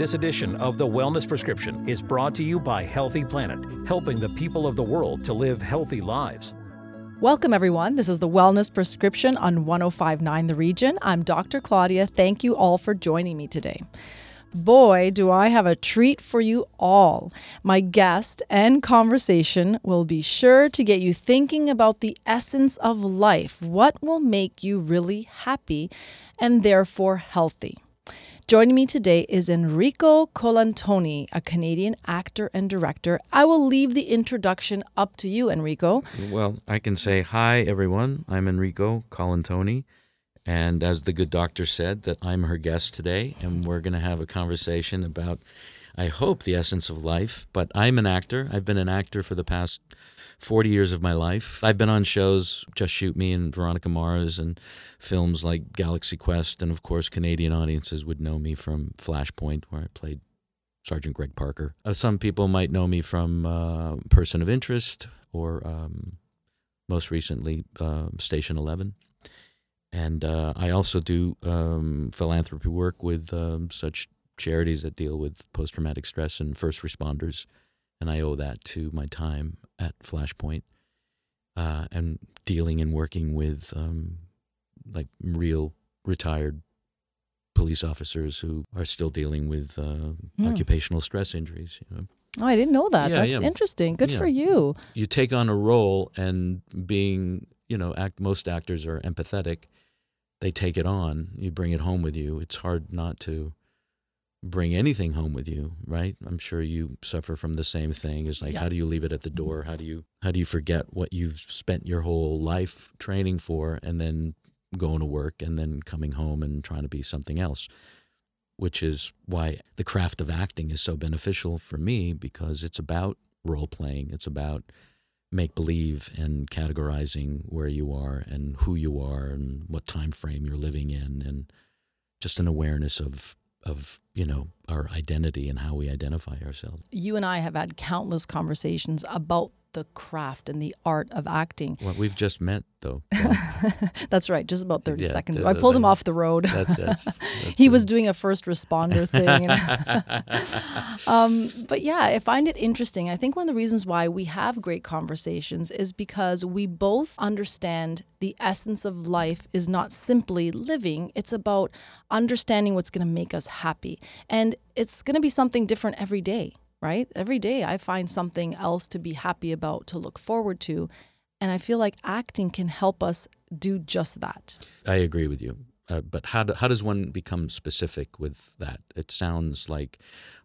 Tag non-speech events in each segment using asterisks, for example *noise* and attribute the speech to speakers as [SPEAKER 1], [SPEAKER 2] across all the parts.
[SPEAKER 1] This edition of The Wellness Prescription is brought to you by Healthy Planet, helping the people of the world to live healthy lives.
[SPEAKER 2] Welcome, everyone. This is the Wellness Prescription on 1059 The Region. I'm Dr. Claudia. Thank you all for joining me today. Boy, do I have a treat for you all. My guest and conversation will be sure to get you thinking about the essence of life, what will make you really happy and therefore healthy. Joining me today is Enrico Colantoni, a Canadian actor and director. I will leave the introduction up to you, Enrico.
[SPEAKER 3] Well, I can say hi, everyone. I'm Enrico Colantoni. And as the good doctor said, that I'm her guest today, and we're going to have a conversation about, I hope, the essence of life. But I'm an actor. I've been an actor for the past 40 years of my life. I've been on shows, Just Shoot Me and Veronica Mars, and films like Galaxy Quest. And of course, Canadian audiences would know me from Flashpoint, where I played Sergeant Greg Parker. Uh, some people might know me from uh, Person of Interest or um, most recently, uh, Station 11. And uh, I also do um, philanthropy work with um, such charities that deal with post traumatic stress and first responders. And I owe that to my time at Flashpoint uh, and dealing and working with um, like real retired police officers who are still dealing with uh,
[SPEAKER 2] Hmm.
[SPEAKER 3] occupational stress injuries. You know?
[SPEAKER 2] Oh, I didn't know that.
[SPEAKER 3] Yeah,
[SPEAKER 2] That's
[SPEAKER 3] yeah.
[SPEAKER 2] interesting. Good
[SPEAKER 3] Yeah.
[SPEAKER 2] for you.
[SPEAKER 3] you take on a role and being you know act most actors are empathetic they take it on you bring it home with you it's hard not to bring anything home with you right? I'm sure you suffer from the same thing is like
[SPEAKER 2] Yeah.
[SPEAKER 3] how do you leave it at the door? How do you how do you forget what you've spent your whole life training for and then going to work and then coming home and trying to be something else? Which is why the craft of acting is so beneficial for me because it's about role playing it's about make believe and categorizing where you are and who you are and what time frame you're living in and just an awareness of of you know our identity and how we identify ourselves.
[SPEAKER 2] You and I have had countless conversations about the craft and the art of acting.
[SPEAKER 3] well we've just met though *laughs*
[SPEAKER 2] That's right, just about 30
[SPEAKER 3] Yeah,
[SPEAKER 2] seconds. ago. I pulled him off the road.
[SPEAKER 3] that's it *laughs*
[SPEAKER 2] he was doing a first responder thing. *laughs* um, but yeah, I find it interesting. I think one of the reasons why we have great conversations is because we both understand the essence of life is not simply living, it's about understanding what's going to make us happy. And it's going to be something different every day, right? Every day I find something else to be happy about, to look forward to. And I feel like acting can help us do just that.
[SPEAKER 3] I agree with you. Uh, but how, do, how does one become specific with that? It sounds like,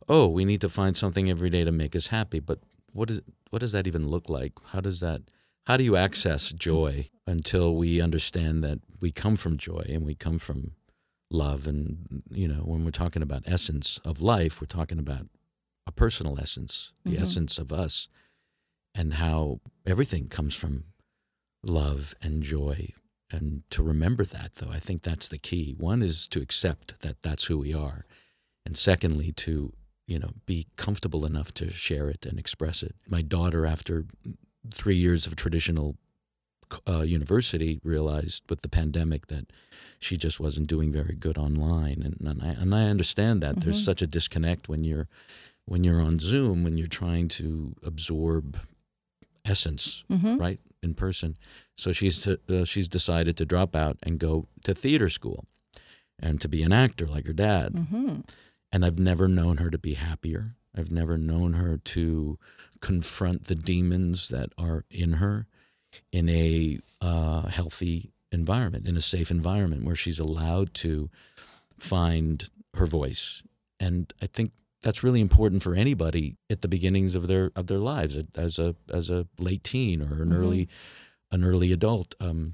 [SPEAKER 3] oh, we need to find something every day to make us happy. But what is what does that even look like? How does that? How do you access joy until we understand that we come from joy and we come from love? And you know, when we're talking about essence of life, we're talking about a personal essence, the
[SPEAKER 2] Mhm.
[SPEAKER 3] essence of us, and how everything comes from love and joy. And to remember that though i think that's the key. One is to accept that that's who we are. And secondly to you know be comfortable enough to share it and express it. My daughter after 3 years of traditional uh, university realized with the pandemic that she just wasn't doing very good online. And, and I and I understand that. There's
[SPEAKER 2] Mhm.
[SPEAKER 3] such a disconnect when you're when you're on Zoom when you're trying to absorb essence
[SPEAKER 2] Mm-hmm.
[SPEAKER 3] right in person. So she's uh, she's decided to drop out and go to theater school, and to be an actor like her dad.
[SPEAKER 2] Mm-hmm.
[SPEAKER 3] And I've never known her to be happier. I've never known her to confront the demons that are in her in a uh, healthy environment, in a safe environment where she's allowed to find her voice. And I think that's really important for anybody at the beginnings of their of their lives as a as a late teen or an
[SPEAKER 2] Mhm.
[SPEAKER 3] early an early adult um,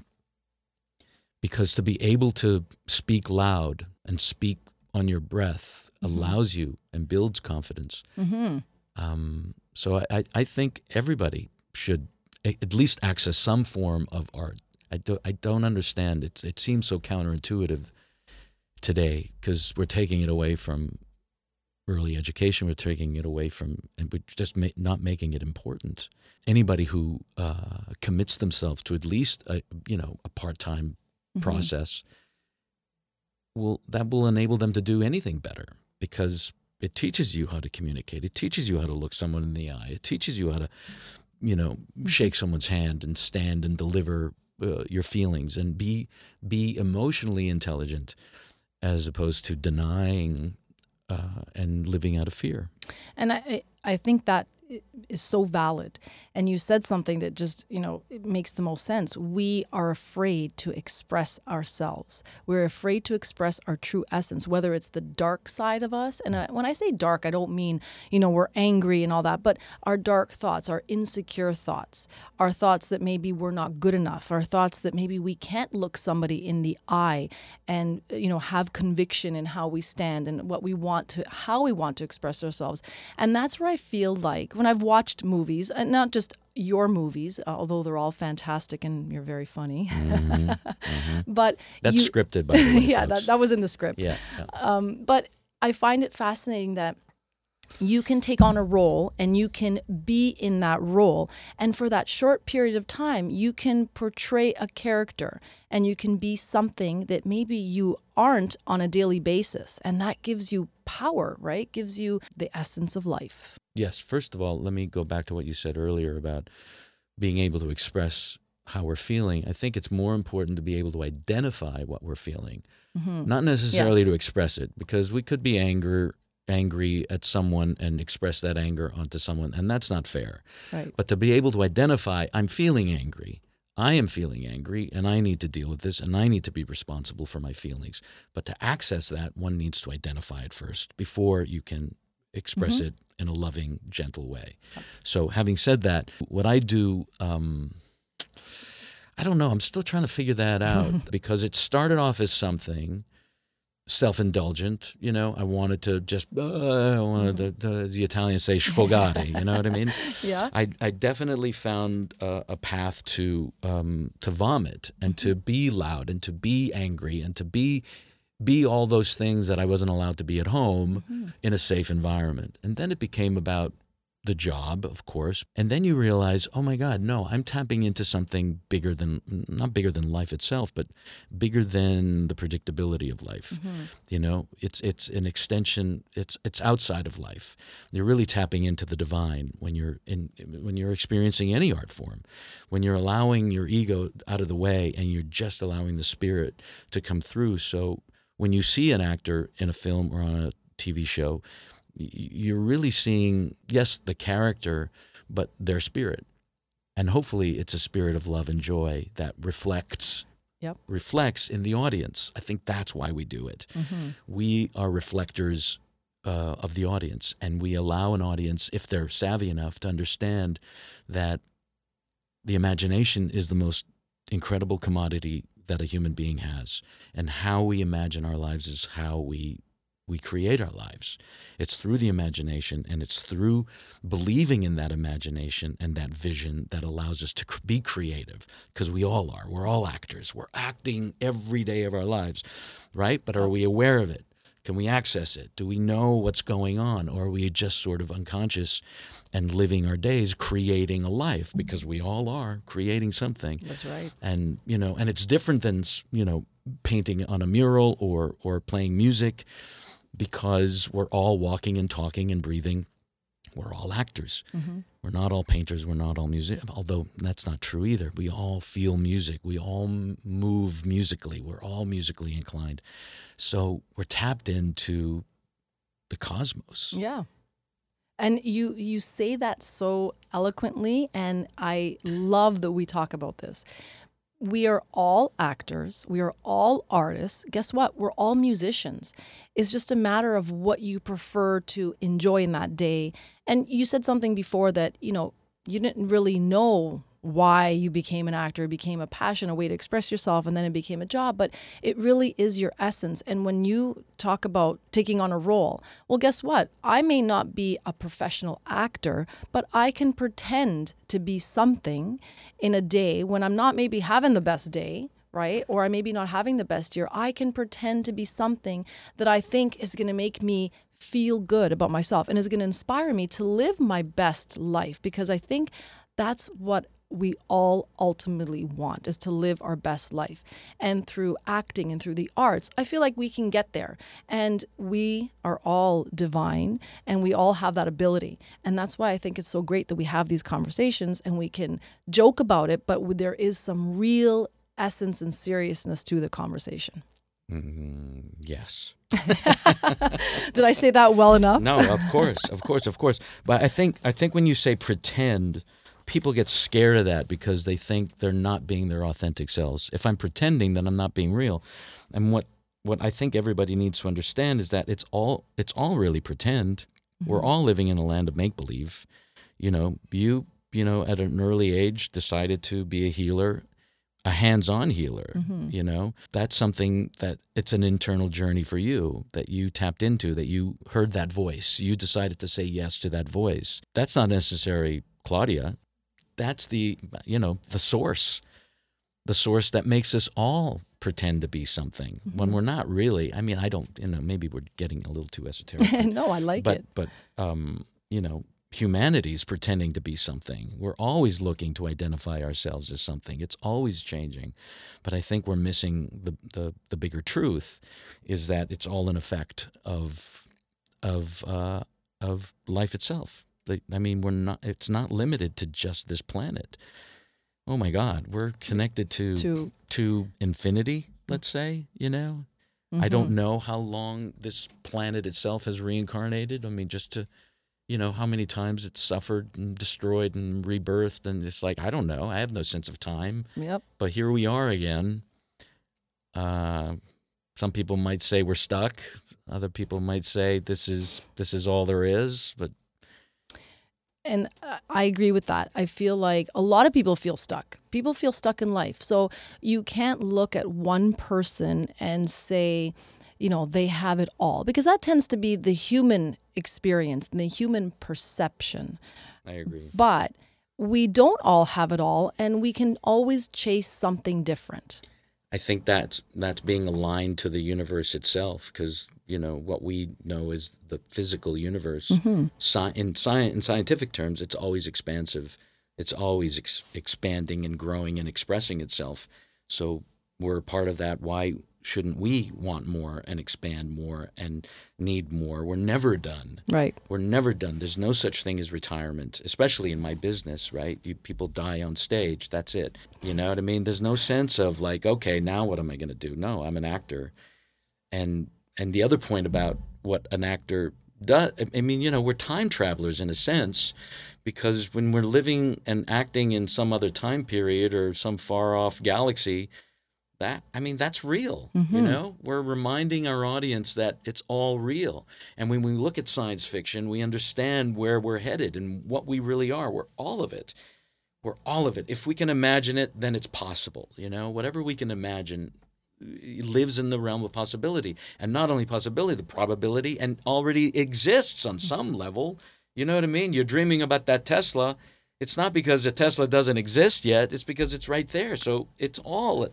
[SPEAKER 3] because to be able to speak loud and speak on your breath
[SPEAKER 2] Mhm.
[SPEAKER 3] allows you and builds confidence
[SPEAKER 2] Mm-hmm.
[SPEAKER 3] um, so I, I, I think everybody should at least access some form of art. I, do, I don't understand. It, it seems so counterintuitive today because we're taking it away from early education. We're taking it away from, and we're just ma- not making it important. Anybody who uh, commits themselves to at least a, you know a part time
[SPEAKER 2] Mm-hmm.
[SPEAKER 3] process will that will enable them to do anything better because it teaches you how to communicate. It teaches you how to look someone in the eye. It teaches you how to, you know, shake someone's hand and stand and deliver uh, your feelings and be be emotionally intelligent, as opposed to denying uh, and living out of fear.
[SPEAKER 2] And I, I think that is so valid. And you said something that just, you know, it makes the most sense. We are afraid to express ourselves. We're afraid to express our true essence, whether it's the dark side of us. And uh, when I say dark, I don't mean, you know, we're angry and all that, but our dark thoughts, our insecure thoughts, our thoughts that maybe we're not good enough, our thoughts that maybe we can't look somebody in the eye and, you know, have conviction in how we stand and what we want to, how we want to express ourselves. And that's where I feel like when I've watched movies, and not just your movies, uh, although they're all fantastic and you're very funny. Mm-hmm, *laughs* mm-hmm. But
[SPEAKER 3] that's
[SPEAKER 2] you,
[SPEAKER 3] scripted, by the way. *laughs*
[SPEAKER 2] yeah, that, that was in the script.
[SPEAKER 3] Yeah. yeah.
[SPEAKER 2] Um, but I find it fascinating that you can take on a role and you can be in that role. And for that short period of time, you can portray a character and you can be something that maybe you aren't on a daily basis. And that gives you power, right? Gives you the essence of life.
[SPEAKER 3] Yes. First of all, let me go back to what you said earlier about being able to express how we're feeling. I think it's more important to be able to identify what we're feeling, mm-hmm. not necessarily yes. to express it, because we could be anger angry at someone and express that anger onto someone, and that's not fair.
[SPEAKER 2] Right.
[SPEAKER 3] But to be able to identify, I'm feeling angry. I am feeling angry and I need to deal with this and I need to be responsible for my feelings. But to access that, one needs to identify it first before you can express mm-hmm. it in a loving, gentle way. So, having said that, what I do, um, I don't know, I'm still trying to figure that *laughs* out because it started off as something self-indulgent you know? I wanted to just uh, i wanted to, to, as the italians say sfogare you know what i mean? *laughs*
[SPEAKER 2] Yeah.
[SPEAKER 3] I, I definitely found uh, a path to um, to vomit and to mm-hmm. be loud and to be angry and to be be all those things that i wasn't allowed to be at home mm-hmm. in a safe environment. And then it became about the job, of course. And then you realize, oh my God, no, I'm tapping into something bigger than, not bigger than life itself, but bigger than the predictability of life. Mm-hmm. You know, it's, it's an extension, it's, it's outside of life. You're really tapping into the divine when you're in, when you're experiencing any art form, when you're allowing your ego out of the way and you're just allowing the spirit to come through. So when you see an actor in a film or on a TV show, you're really seeing yes the character but their spirit and hopefully it's a spirit of love and joy that reflects
[SPEAKER 2] yep.
[SPEAKER 3] reflects in the audience i think that's why we do it mm-hmm. we are reflectors uh, of the audience and we allow an audience if they're savvy enough to understand that the imagination is the most incredible commodity that a human being has and how we imagine our lives is how we we create our lives. It's through the imagination and it's through believing in that imagination and that vision that allows us to be creative because we all are. We're all actors. We're acting every day of our lives, right? But are we aware of it? Can we access it? Do we know what's going on? Or are we just sort of unconscious and living our days creating a life because we all are creating something.
[SPEAKER 2] That's right.
[SPEAKER 3] And, you know, and it's different than, you know, painting on a mural or or playing music because we're all walking and talking and breathing. We're all actors. Mm-hmm. We're not all painters. We're not all music. Although that's not true either. We all feel music. We all move musically. We're all musically inclined. So we're tapped into the cosmos.
[SPEAKER 2] Yeah. And you you say that so eloquently and I love that we talk about this we are all actors, we are all artists. Guess what? We're all musicians. It's just a matter of what you prefer to enjoy in that day. And you said something before that, you know, you didn't really know why you became an actor, became a passion, a way to express yourself, and then it became a job. But it really is your essence. And when you talk about taking on a role, well, guess what? I may not be a professional actor, but I can pretend to be something in a day when I'm not maybe having the best day. Right? Or I may be not having the best year. I can pretend to be something that I think is going to make me feel good about myself and is going to inspire me to live my best life because I think that's what we all ultimately want is to live our best life. And through acting and through the arts, I feel like we can get there. And we are all divine and we all have that ability. And that's why I think it's so great that we have these conversations and we can joke about it, but there is some real essence and seriousness to the conversation.
[SPEAKER 3] Mm, yes. *laughs*
[SPEAKER 2] Did I say that well enough?
[SPEAKER 3] No, of course, of course, of course. But I think I think when you say pretend, people get scared of that because they think they're not being their authentic selves. If I'm pretending, then I'm not being real. And what what I think everybody needs to understand is that it's all it's all really pretend. Mm-hmm. We're all living in a land of make believe. You know, you you know at an early age decided to be a healer a hands-on healer mm-hmm. you know that's something that it's an internal journey for you that you tapped into that you heard that voice you decided to say yes to that voice that's not necessary claudia that's the you know the source the source that makes us all pretend to be something mm-hmm. when we're not really i mean i don't you know maybe we're getting a little too esoteric *laughs*
[SPEAKER 2] no i like
[SPEAKER 3] but,
[SPEAKER 2] it
[SPEAKER 3] but um you know humanity's pretending to be something. We're always looking to identify ourselves as something. It's always changing. But I think we're missing the, the, the bigger truth is that it's all an effect of of uh, of life itself. I mean, we're not. It's not limited to just this planet. Oh my God, we're connected to to, to infinity. Let's say, you know, mm-hmm. I don't mm-hmm. know how long this planet itself has reincarnated. I mean, just to you know how many times it's suffered and destroyed and rebirthed and it's like i don't know i have no sense of time
[SPEAKER 2] yep
[SPEAKER 3] but here we are again uh, some people might say we're stuck other people might say this is this is all there is but
[SPEAKER 2] and I agree with that. I feel like a lot of people feel stuck. People feel stuck in life. So you can't look at one person and say, you know, they have it all because that tends to be the human experience and the human perception.
[SPEAKER 3] I agree.
[SPEAKER 2] But we don't all have it all and we can always chase something different.
[SPEAKER 3] I think that's that's being aligned to the universe itself because you know what we know is the physical universe. Mm-hmm. Sci- in science, in scientific terms, it's always expansive. It's always ex- expanding and growing and expressing itself. So we're part of that. Why shouldn't we want more and expand more and need more? We're never done.
[SPEAKER 2] Right.
[SPEAKER 3] We're never done. There's no such thing as retirement, especially in my business, right? You, people die on stage. That's it. You know what I mean? There's no sense of like, okay, now what am I going to do? No, I'm an actor. And and the other point about what an actor does, I mean, you know, we're time travelers in a sense because when we're living and acting in some other time period or some far off galaxy, that i mean that's real mm-hmm. you know? We're reminding our audience that it's all real. And when we look at science fiction we understand where we're headed and what we really are. We're all of it. We're all of it. If we can imagine it then it's possible you know? Whatever we can imagine lives in the realm of possibility. And not only possibility the probability and already exists on some mm-hmm. level. You know what i mean? You're dreaming about that tesla. It's not because the tesla doesn't exist yet. It's because it's right there. So it's all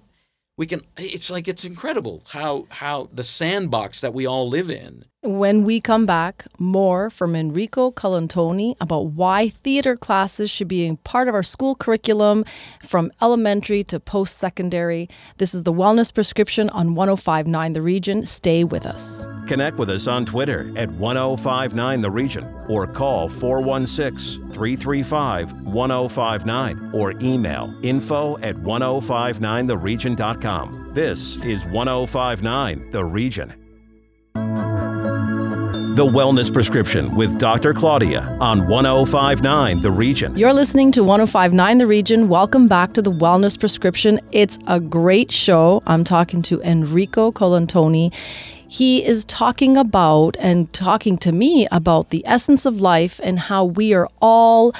[SPEAKER 3] we can it's like it's incredible how how the sandbox that we all live in.
[SPEAKER 2] When we come back more from enrico colantoni about why theater classes should be part of our school curriculum from elementary to post-secondary. This is the wellness prescription on 1059 the region. Stay with us
[SPEAKER 1] connect with us on twitter at 1059 the region or call 416 335 1059 or email info at 1059theregion.com this is 1059 The Region. The Wellness Prescription with Dr. Claudia on 1059 The Region.
[SPEAKER 2] You're listening to 1059 The Region. Welcome back to The Wellness Prescription. It's a great show. I'm talking to Enrico Colantoni. He is talking about and talking to me about the essence of life and how we are all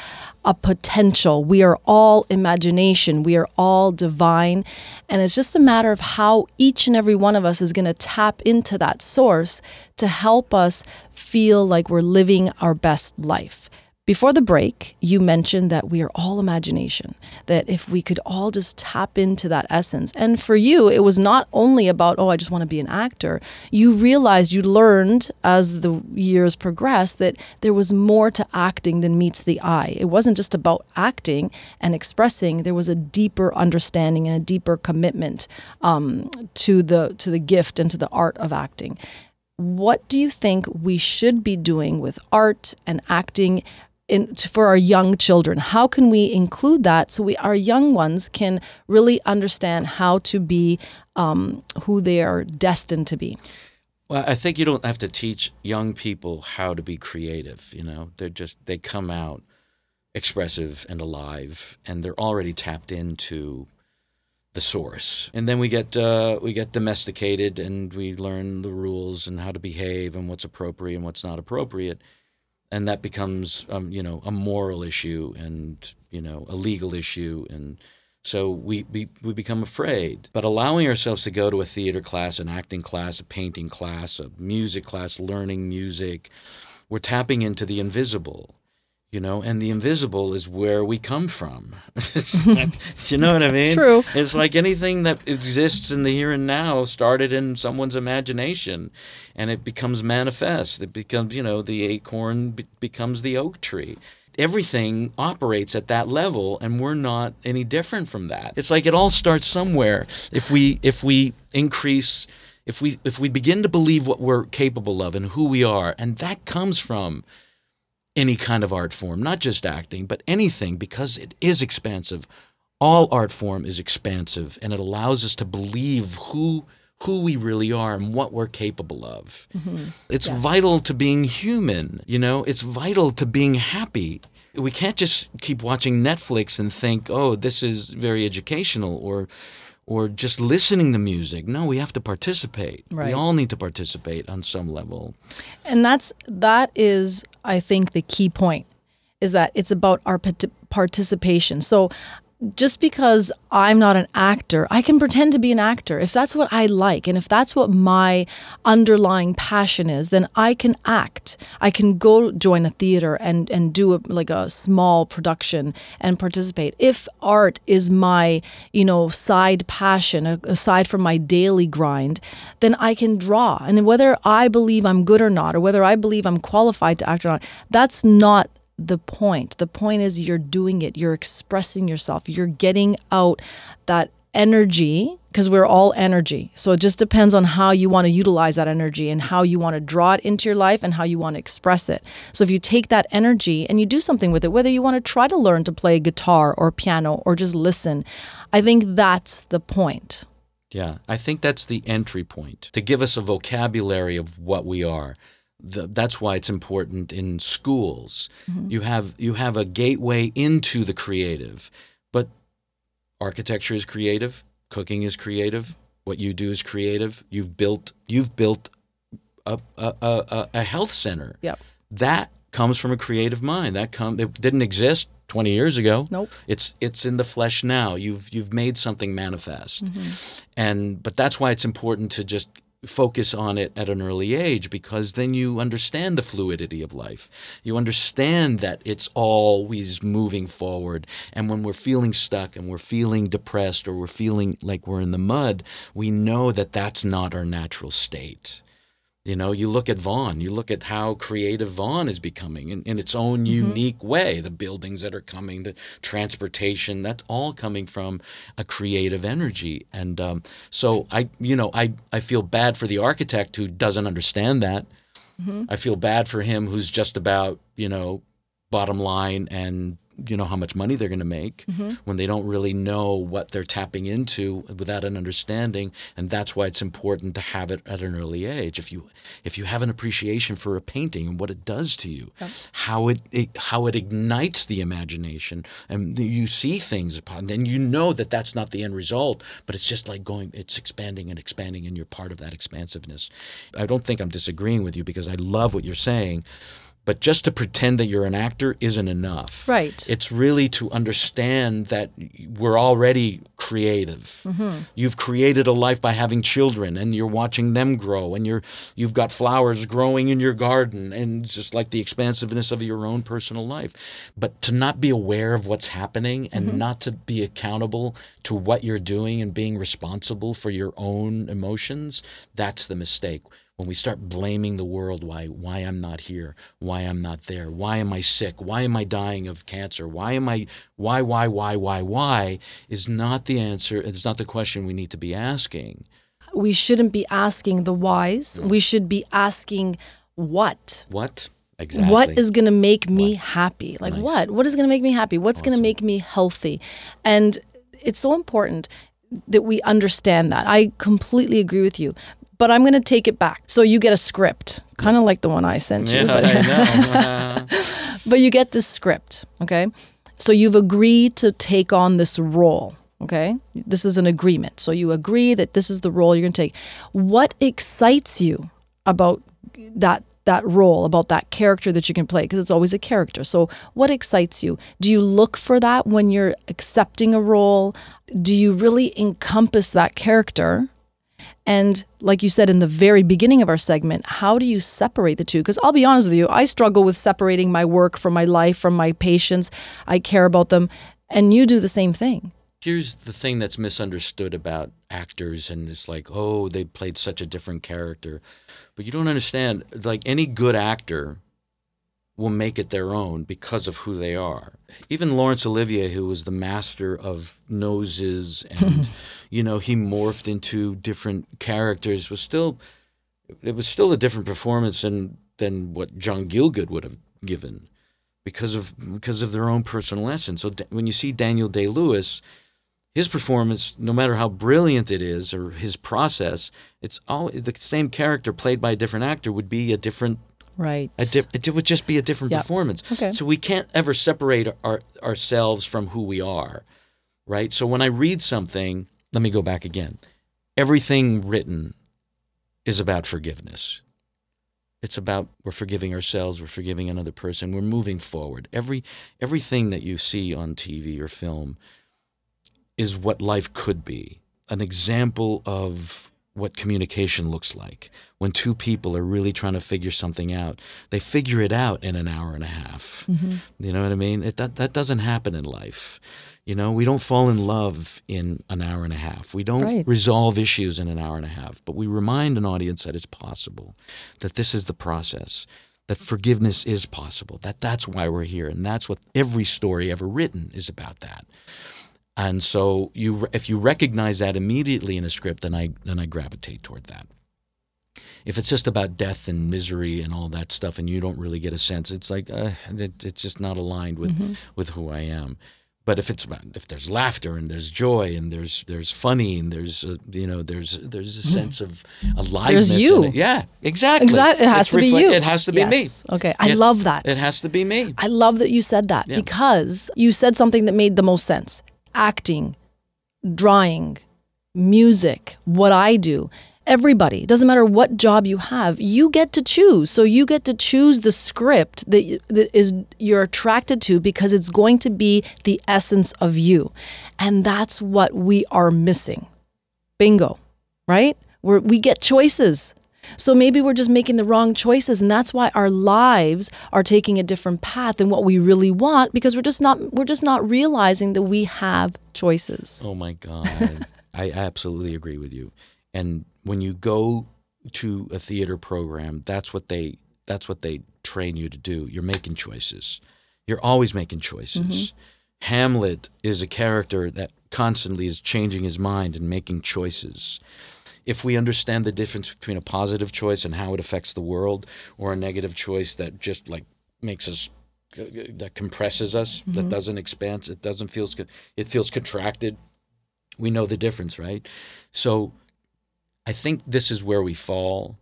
[SPEAKER 2] a potential. We are all imagination. We are all divine. And it's just a matter of how each and every one of us is going to tap into that source to help us feel like we're living our best life. Before the break, you mentioned that we are all imagination, that if we could all just tap into that essence. And for you, it was not only about, oh, I just want to be an actor. You realized, you learned as the years progressed that there was more to acting than meets the eye. It wasn't just about acting and expressing, there was a deeper understanding and a deeper commitment um, to the to the gift and to the art of acting what do you think we should be doing with art and acting in, for our young children? How can we include that so we our young ones can really understand how to be um, who they are destined to be?
[SPEAKER 3] Well, I think you don't have to teach young people how to be creative. You know, they're just they come out expressive and alive, and they're already tapped into the source. And then we get uh, we get domesticated and we learn the rules and how to behave and what's appropriate and what's not appropriate. And that becomes um, you know a moral issue and you know a legal issue and so we, we, we become afraid. But allowing ourselves to go to a theater class, an acting class, a painting class, a music class, learning music, we're tapping into the invisible you know and the invisible is where we come from. *laughs* *laughs* You know what i mean?
[SPEAKER 2] It's true.
[SPEAKER 3] It's like anything that exists in the here and now started in someone's imagination and it becomes manifest. It becomes you know the acorn be- becomes the oak tree. Everything operates at that level and we're not any different from that. It's like it all starts somewhere. If we if we increase if we if we begin to believe what we're capable of and who we are and that comes from any kind of art form, not just acting, but anything, because it is expansive. All art form is expansive, and it allows us to believe who who we really are and what we're capable of. Mm-hmm. It's yes. vital to being human. You know, it's vital to being happy. We can't just keep watching Netflix and think, "Oh, this is very educational," or or just listening to music. No, we have to participate. Right. We all need to participate on some level.
[SPEAKER 2] And that's that is I think the key point is that it's about our participation. So just because I'm not an actor, I can pretend to be an actor. If that's what I like and if that's what my underlying passion is, then I can act. I can go join a theater and and do a, like a small production and participate. If art is my, you know, side passion aside from my daily grind, then I can draw. And whether I believe I'm good or not or whether I believe I'm qualified to act or not, that's not the point. The point is you're doing it, you're expressing yourself, you're getting out that energy because we're all energy. So it just depends on how you want to utilize that energy and how you want to draw it into your life and how you want to express it. So if you take that energy and you do something with it, whether you want to try to learn to play guitar or piano or just listen, I think that's the point.
[SPEAKER 3] Yeah, I think that's the entry point to give us a vocabulary of what we are the, that's why it's important in schools. Mm-hmm. You have you have a gateway into the creative, but architecture is creative, cooking is creative, what you do is creative. You've built you've built a a, a, a health center.
[SPEAKER 2] Yep.
[SPEAKER 3] That comes from a creative mind. That come it didn't exist 20 years ago.
[SPEAKER 2] Nope.
[SPEAKER 3] It's it's in the flesh now. You've you've made something manifest. Mm-hmm. And but that's why it's important to just focus on it at an early age because then you understand the fluidity of life. You understand that it's always moving forward. And when we're feeling stuck and we're feeling depressed or we're feeling like we're in the mud, we know that that's not our natural state. You know, you look at Vaughan, you look at how creative Vaughan is becoming in, in its own mm-hmm. unique way. The buildings that are coming, the transportation, that's all coming from a creative energy. And um, so I, you know, I, I feel bad for the architect who doesn't understand that. Mm-hmm. I feel bad for him who's just about, you know, bottom line and you know how much money they're going to make mm-hmm. when they don't really know what they're tapping into without an understanding and that's why it's important to have it at an early age if you if you have an appreciation for a painting and what it does to you yep. how it, it, how it ignites the imagination and you see things upon then you know that that's not the end result but it's just like going it's expanding and expanding and you're part of that expansiveness i don't think i'm disagreeing with you because i love what you're saying But just to pretend that you're an actor isn't enough.
[SPEAKER 2] Right.
[SPEAKER 3] It's really to understand that we're already creative.
[SPEAKER 2] Mm-hmm.
[SPEAKER 3] You've created a life by having children and you're watching them grow and you're you've got flowers growing in your garden and just like the expansiveness of your own personal life. But to not be aware of what's happening and
[SPEAKER 2] Mm-hmm.
[SPEAKER 3] not to be accountable to what you're doing and being responsible for your own emotions, that's the mistake when we start blaming the world why why I'm not here, why I'm not there, why am I sick, why am I dying of cancer, why am I why why why why why is not the answer. It's not the question we need to be asking.
[SPEAKER 2] we shouldn't be asking the whys. Mm. We should be asking what.
[SPEAKER 3] What exactly?
[SPEAKER 2] What is going to make me happy? Like
[SPEAKER 3] Nice.
[SPEAKER 2] what? What is going to make me happy? What's going to make me healthy? And it's so important that we understand that. I completely agree with you. But I'm going to take it back. So you get a script, kind of like the one I sent you.
[SPEAKER 3] Yeah,
[SPEAKER 2] but-
[SPEAKER 3] I know. *laughs*
[SPEAKER 2] but you get this script, okay? So you've agreed to take on this role, okay? This is an agreement. So you agree that this is the role you're going to take. What excites you about that that role, about that character that you can play because it's always a character. So what excites you? Do you look for that when you're accepting a role? Do you really encompass that character? And like you said in the very beginning of our segment, how do you separate the two? Because I'll be honest with you, I struggle with separating my work from my life, from my patients. I care about them. And you do the same thing.
[SPEAKER 3] Here's the thing that's misunderstood about actors, and it's like, oh, they played such a different character. But you don't understand, like, any good actor will make it their own because of who they are. Even Laurence Olivier, who was the master of noses and, *laughs* you know, he morphed into different characters, was still, it was still a different performance than, than what John Gielgud would have given because of because of their own personal essence. So da- when you see Daniel Day Lewis, his performance, no matter how brilliant it is or his process, it's all the same character played by a different actor would be a different.
[SPEAKER 2] Right.
[SPEAKER 3] A di- it would just be a different performance.
[SPEAKER 2] Okay.
[SPEAKER 3] So we can't ever separate our, ourselves from who we are, right? So when I read something, let me go back again. Everything written is about forgiveness. It's about we're forgiving ourselves, we're forgiving another person, we're moving forward. Every everything that you see on TV or film is what life could be. An example of what communication looks like. When two people are really trying to figure something out, they figure it out in an hour and a half. Mm-hmm. You know what I mean? It, that that doesn't happen in life. You know, we don't fall in love in an hour and a half. We don't
[SPEAKER 2] Right.
[SPEAKER 3] resolve issues in an hour and a half, but we remind an audience that it's possible, that this is the process, that forgiveness is possible, that that's why we're here, and that's what every story ever written is about that. And so you if you recognize that immediately in a script, then I then I gravitate toward that. If it's just about death and misery and all that stuff, and you don't really get a sense, it's like uh, it, it's just not aligned with mm-hmm. with who I am. But if it's about if there's laughter and there's joy and there's there's funny and there's a, you know there's there's a mm-hmm. sense of aliveness. in
[SPEAKER 2] you.
[SPEAKER 3] Yeah, exactly.
[SPEAKER 2] Exactly. It has
[SPEAKER 3] It's
[SPEAKER 2] to be you.
[SPEAKER 3] It has to be me.
[SPEAKER 2] Okay. I
[SPEAKER 3] It-
[SPEAKER 2] love that.
[SPEAKER 3] It has to be me.
[SPEAKER 2] I love that you said that
[SPEAKER 3] Yeah.
[SPEAKER 2] because you said something that made the most sense. Acting, drawing, music, what I do. Everybody, doesn't matter what job you have, you get to choose. So you get to choose the script that that is you're attracted to because it's going to be the essence of you. And that's what we are missing. Bingo. Right? We're, we get choices. So maybe we're just making the wrong choices and that's why our lives are taking a different path than what we really want because we're just not we're just not realizing that we have choices.
[SPEAKER 3] Oh my God. I absolutely agree with you. And when you go to a theater program, that's what they that's what they train you to do. You're making choices. You're always making choices. Mm-hmm. Hamlet is a character that constantly is changing his mind and making choices. If we understand the difference between a positive choice and how it affects the world, or a negative choice that just like makes us uh, that compresses us, that mm-hmm. doesn't expand, it doesn't feels it feels contracted. We know the difference, right? So I think this is where we fall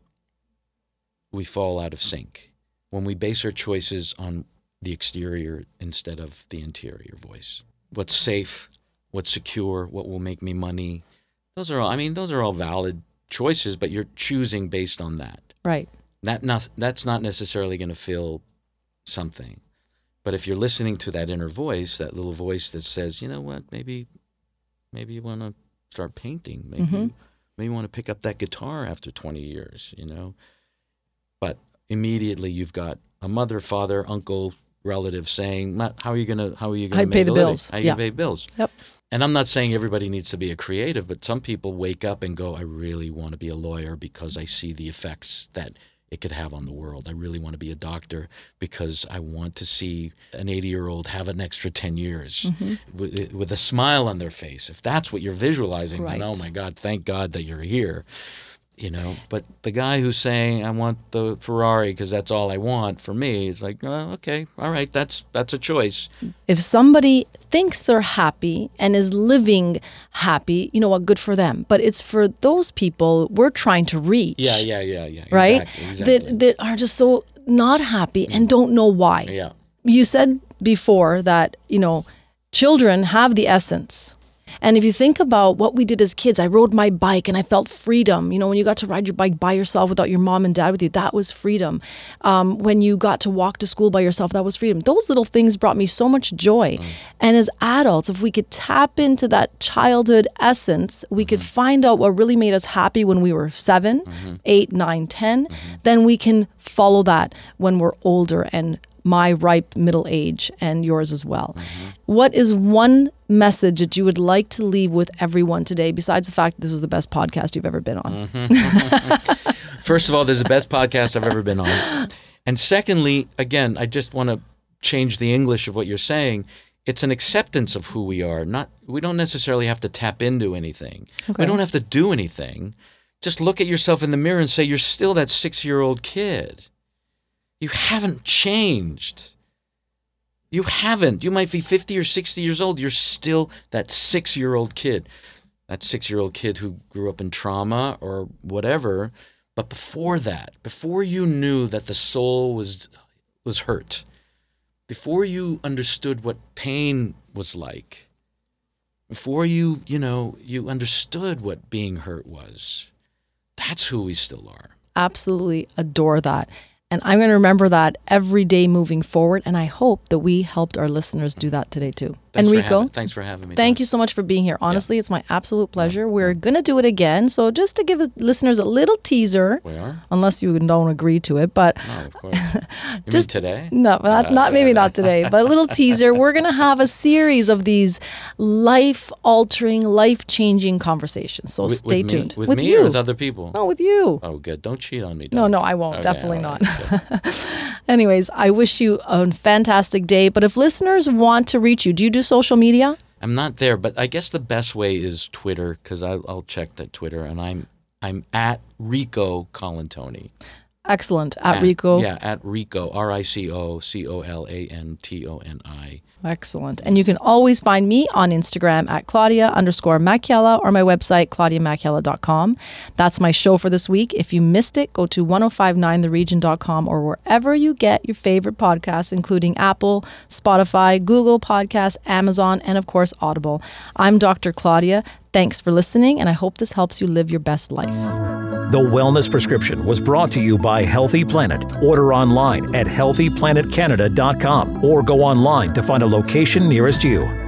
[SPEAKER 3] we fall out of sync when we base our choices on the exterior instead of the interior voice. What's safe, what's secure, what will make me money. Those are all I mean, those are all valid choices, but you're choosing based on that.
[SPEAKER 2] Right.
[SPEAKER 3] That not, that's not necessarily going to fill something. But if you're listening to that inner voice, that little voice that says, you know what, maybe, maybe you want to start painting. Maybe,
[SPEAKER 2] Mhm.
[SPEAKER 3] maybe you want to pick up that guitar after 20 years. You know, but immediately you've got a mother, father, uncle, relative saying, "How are you gonna? How are you gonna
[SPEAKER 2] pay the
[SPEAKER 3] living?
[SPEAKER 2] bills."
[SPEAKER 3] How you
[SPEAKER 2] Yeah.
[SPEAKER 3] gonna pay bills?"
[SPEAKER 2] Yep.
[SPEAKER 3] And I'm not saying everybody needs to be a creative, but some people wake up and go, I really want to be a lawyer because I see the effects that it could have on the world. I really want to be a doctor because I want to see an 80 year old have an extra 10 years
[SPEAKER 2] Mm-hmm.
[SPEAKER 3] with, with a smile on their face. If that's what you're visualizing, then oh my God, thank God that you're here. You know, but the guy who's saying I want the Ferrari because that's all I want for me is like, oh, okay, all right, that's that's a choice.
[SPEAKER 2] if somebody thinks they're happy and is living happy, you know what, good for them. But it's for those people we're trying to reach.
[SPEAKER 3] Yeah, yeah, yeah, yeah.
[SPEAKER 2] Right?
[SPEAKER 3] Exactly, exactly.
[SPEAKER 2] That that are just so not happy and mm. don't know why.
[SPEAKER 3] yeah.
[SPEAKER 2] You said before that, you know, children have the essence. And if you think about what we did as kids, I rode my bike and I felt freedom. You know, when you got to ride your bike by yourself without your mom and dad with you, that was freedom. Um, when you got to walk to school by yourself, that was freedom. Those little things brought me so much joy. Mm. And as adults, if we could tap into that childhood essence, we could mm-hmm. find out what really made us happy when we were 7 mm-hmm. eight, nine, ten. Mm-hmm. then we can follow that when we're older and my ripe middle age and yours as well. Mm-hmm. What is one message that you would like to leave with everyone today, besides the fact that this was the best podcast you've ever been on? Mm-hmm. *laughs*
[SPEAKER 3] First of all, this is the best podcast I've ever been on. And secondly, again, I just want to change the English of what you're saying. It's an acceptance of who we are. Not we don't necessarily have to tap into anything.
[SPEAKER 2] Okay.
[SPEAKER 3] We don't have to do anything. Just look at yourself in the mirror and say you're still that 6-year-old kid. You haven't changed. You haven't. You might be 50 or 60 years old. You're still that 6-year-old kid. That 6-year-old kid who grew up in trauma or whatever. But before that, before you knew that the soul was was hurt, before you understood what pain was like, before you, you know, you understood what being hurt was, that's who we still are.
[SPEAKER 2] Absolutely adore that. And I'm going to remember that every day moving forward. And I hope that we helped our listeners do that today too.
[SPEAKER 3] Thanks for
[SPEAKER 2] Enrico,
[SPEAKER 3] having, thanks for having me.
[SPEAKER 2] Thank you so much for being here. Honestly, it's my absolute pleasure. We're going to do it again. So, just to give listeners a little teaser,
[SPEAKER 3] We are?
[SPEAKER 2] unless you don't agree to it, but
[SPEAKER 3] No, of course. *laughs* You
[SPEAKER 2] Just-
[SPEAKER 3] today?
[SPEAKER 2] no, not, not maybe not today, but a little teaser. We're going to have a series of these life altering, life changing conversations. So,
[SPEAKER 3] With-
[SPEAKER 2] stay
[SPEAKER 3] with me?
[SPEAKER 2] tuned.
[SPEAKER 3] With,
[SPEAKER 2] with
[SPEAKER 3] me
[SPEAKER 2] you.
[SPEAKER 3] or with other people?
[SPEAKER 2] no, with you.
[SPEAKER 3] Oh, good. Don't cheat on me.
[SPEAKER 2] No,
[SPEAKER 3] Doug.
[SPEAKER 2] no, I won't.
[SPEAKER 3] Okay,
[SPEAKER 2] Definitely
[SPEAKER 3] all
[SPEAKER 2] not. *laughs* *laughs* Anyways, I wish you a fantastic day. But if listeners want to reach you, do you do social media?
[SPEAKER 3] I'm not there, but I guess the best way is Twitter because I'll, I'll check that Twitter, and I'm I'm at Rico Colantoni.
[SPEAKER 2] Excellent. At Rico.
[SPEAKER 3] Yeah, at Rico. R I C O C O L A N T O N I.
[SPEAKER 2] Excellent. And you can always find me on Instagram at Claudia underscore Macchiella or my website, claudiamacchiella.com. That's my show for this week. If you missed it, go to 1059theregion.com or wherever you get your favorite podcasts, including Apple, Spotify, Google Podcasts, Amazon, and of course, Audible. I'm Dr. Claudia. Thanks for listening, and I hope this helps you live your best life.
[SPEAKER 1] The Wellness Prescription was brought to you by Healthy Planet. Order online at healthyplanetcanada.com or go online to find a location nearest you.